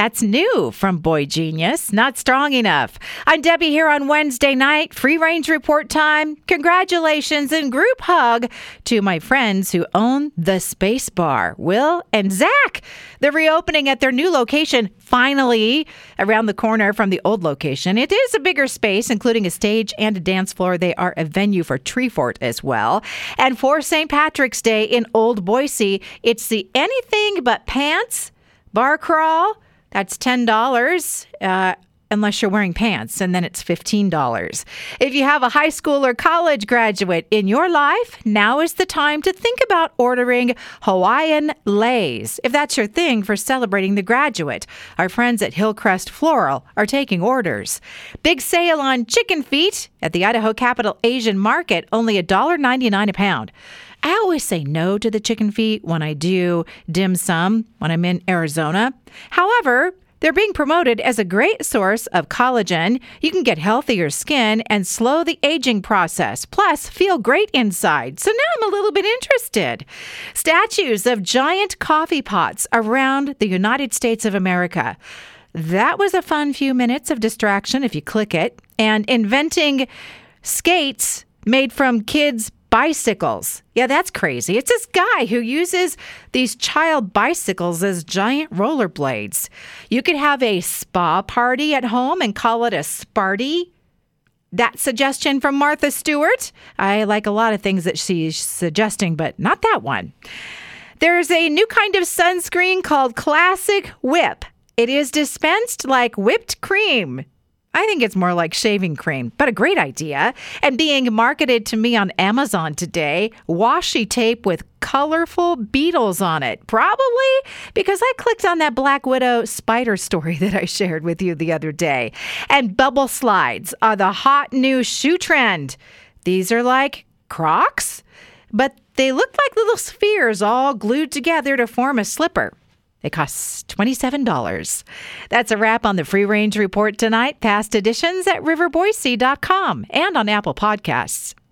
That's new from boygenius, not strong enough. I'm Debbie here on Wednesday night, free range report time. Congratulations and group hug to my friends who own the Space Bar, Will and Zach. They're reopening at their new location finally around the corner from the old location. It is a bigger space, including a stage and a dance floor. They are a venue for Treefort as well. And for St. Patrick's Day in Old Boise, it's the anything but pants bar crawl that's $10. Uh, unless you're wearing pants, and then it's $15. If you have a high school or college graduate in your life, now is the time to think about ordering Hawaiian leis, if that's your thing for celebrating the graduate. Our friends at Hillcrest Floral are taking orders. Big sale on chicken feet at the Idaho Capital Asian Market, only $1.99 a pound. I always say no to the chicken feet when I do dim sum when I'm in Arizona. However, they're being promoted as a great source of collagen. You can get healthier skin and slow the aging process, plus feel great inside. So now I'm a little bit interested. Statues of giant coffee pots around the United States of America. That was a fun few minutes of distraction if you click it. And inventing skates made from kids' bicycles. Yeah, that's crazy. It's this guy who uses these child bicycles as giant rollerblades. You could have a spa party at home and call it a Sparty. That suggestion from Martha Stewart. I like a lot of things that she's suggesting, but not that one. There's a new kind of sunscreen called Classic Whip. It is dispensed like whipped cream. I think it's more like shaving cream, but a great idea. And being marketed to me on Amazon today, washi tape with colorful beetles on it. Probably because I clicked on that Black Widow spider story that I shared with you the other day. And bubble slides are the hot new shoe trend. These are like Crocs, but they look like little spheres all glued together to form a slipper. It costs $27. That's a wrap on the Free Range Report tonight. Past editions at riverboise.com and on Apple Podcasts.